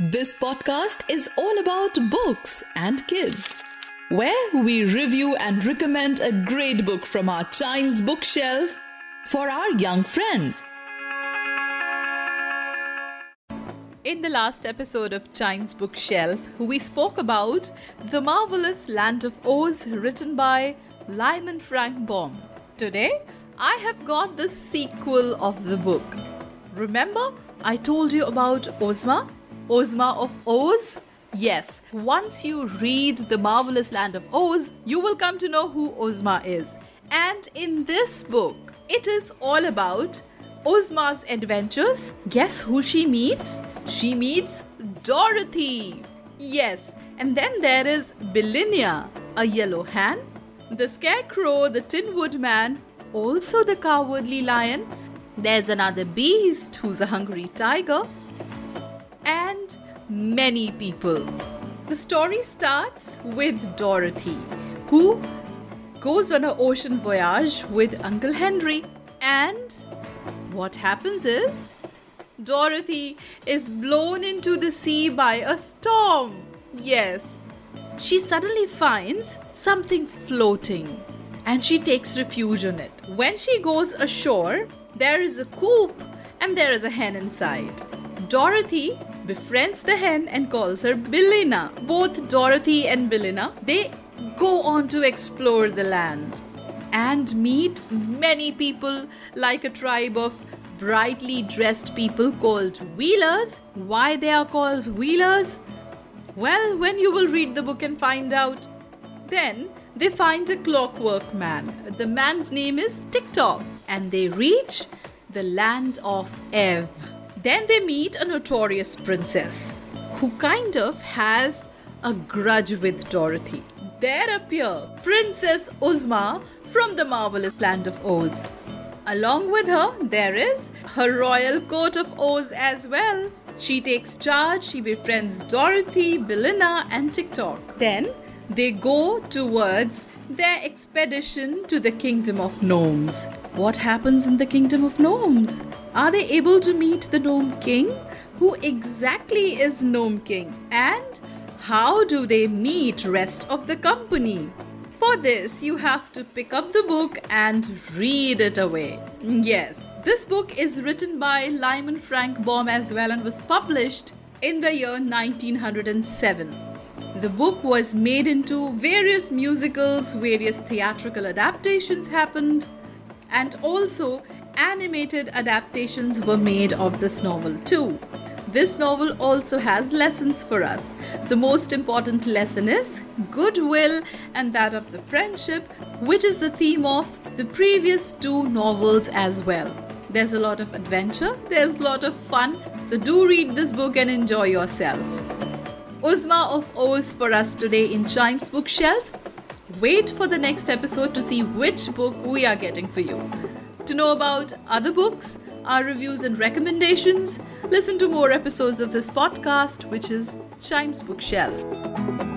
This podcast is all about books and kids, where we review and recommend a great book from our Chimes bookshelf for our young friends. In the last episode of Chimes Bookshelf, we spoke about The Marvelous Land of Oz, written by Lyman Frank Baum. Today, I have got the sequel of the book. Remember, I told you about Ozma? Ozma of Oz? Yes, once you read The Marvelous Land of Oz, you will come to know who Ozma is. And in this book, it is all about Ozma's adventures. Guess who she meets? She meets Dorothy. Yes, and then there is Billina, a yellow hen, the scarecrow, the tin woodman, also the cowardly lion. There's another beast who's a hungry tiger, and many people. The story starts with Dorothy, who goes on an ocean voyage with Uncle Henry. And what happens is Dorothy is blown into the sea by a storm. Yes, she suddenly finds something floating and she takes refuge in it. When she goes ashore, there is a coop and there is a hen inside. Dorothy befriends the hen and calls her Billina. Both Dorothy and Billina, they go on to explore the land and meet many people like a tribe of brightly dressed people called Wheelers. Why they are called Wheelers? Well, when you will read the book and find out. Then they find a clockwork man. The man's name is Tik-Tok, and they reach the land of Ev. Then they meet a notorious princess who kind of has a grudge with Dorothy. There appear Princess Ozma from the marvelous land of Oz. Along with her, there is her royal court of Oz as well. She takes charge, she befriends Dorothy, Billina, and Tik-Tok. Then they go towards their expedition to the kingdom of gnomes. What happens in the kingdom of gnomes? Are they able to meet the gnome king? Who exactly is gnome king? And how do they meet rest of the company? For this, you have to pick up the book and read it away. Yes, this book is written by Lyman Frank Baum as well and was published in the year 1907. The book was made into various musicals, various theatrical adaptations happened, and also animated adaptations were made of this novel too. This novel also has lessons for us. The most important lesson is goodwill and that of the friendship, which is the theme of the previous two novels as well. There's a lot of adventure, there's a lot of fun, so do read this book and enjoy yourself. Ozma of Oz for us today in Chimes Bookshelf. Wait for the next episode to see which book we are getting for you. To know about other books, our reviews and recommendations, listen to more episodes of this podcast, which is Chimes Bookshelf.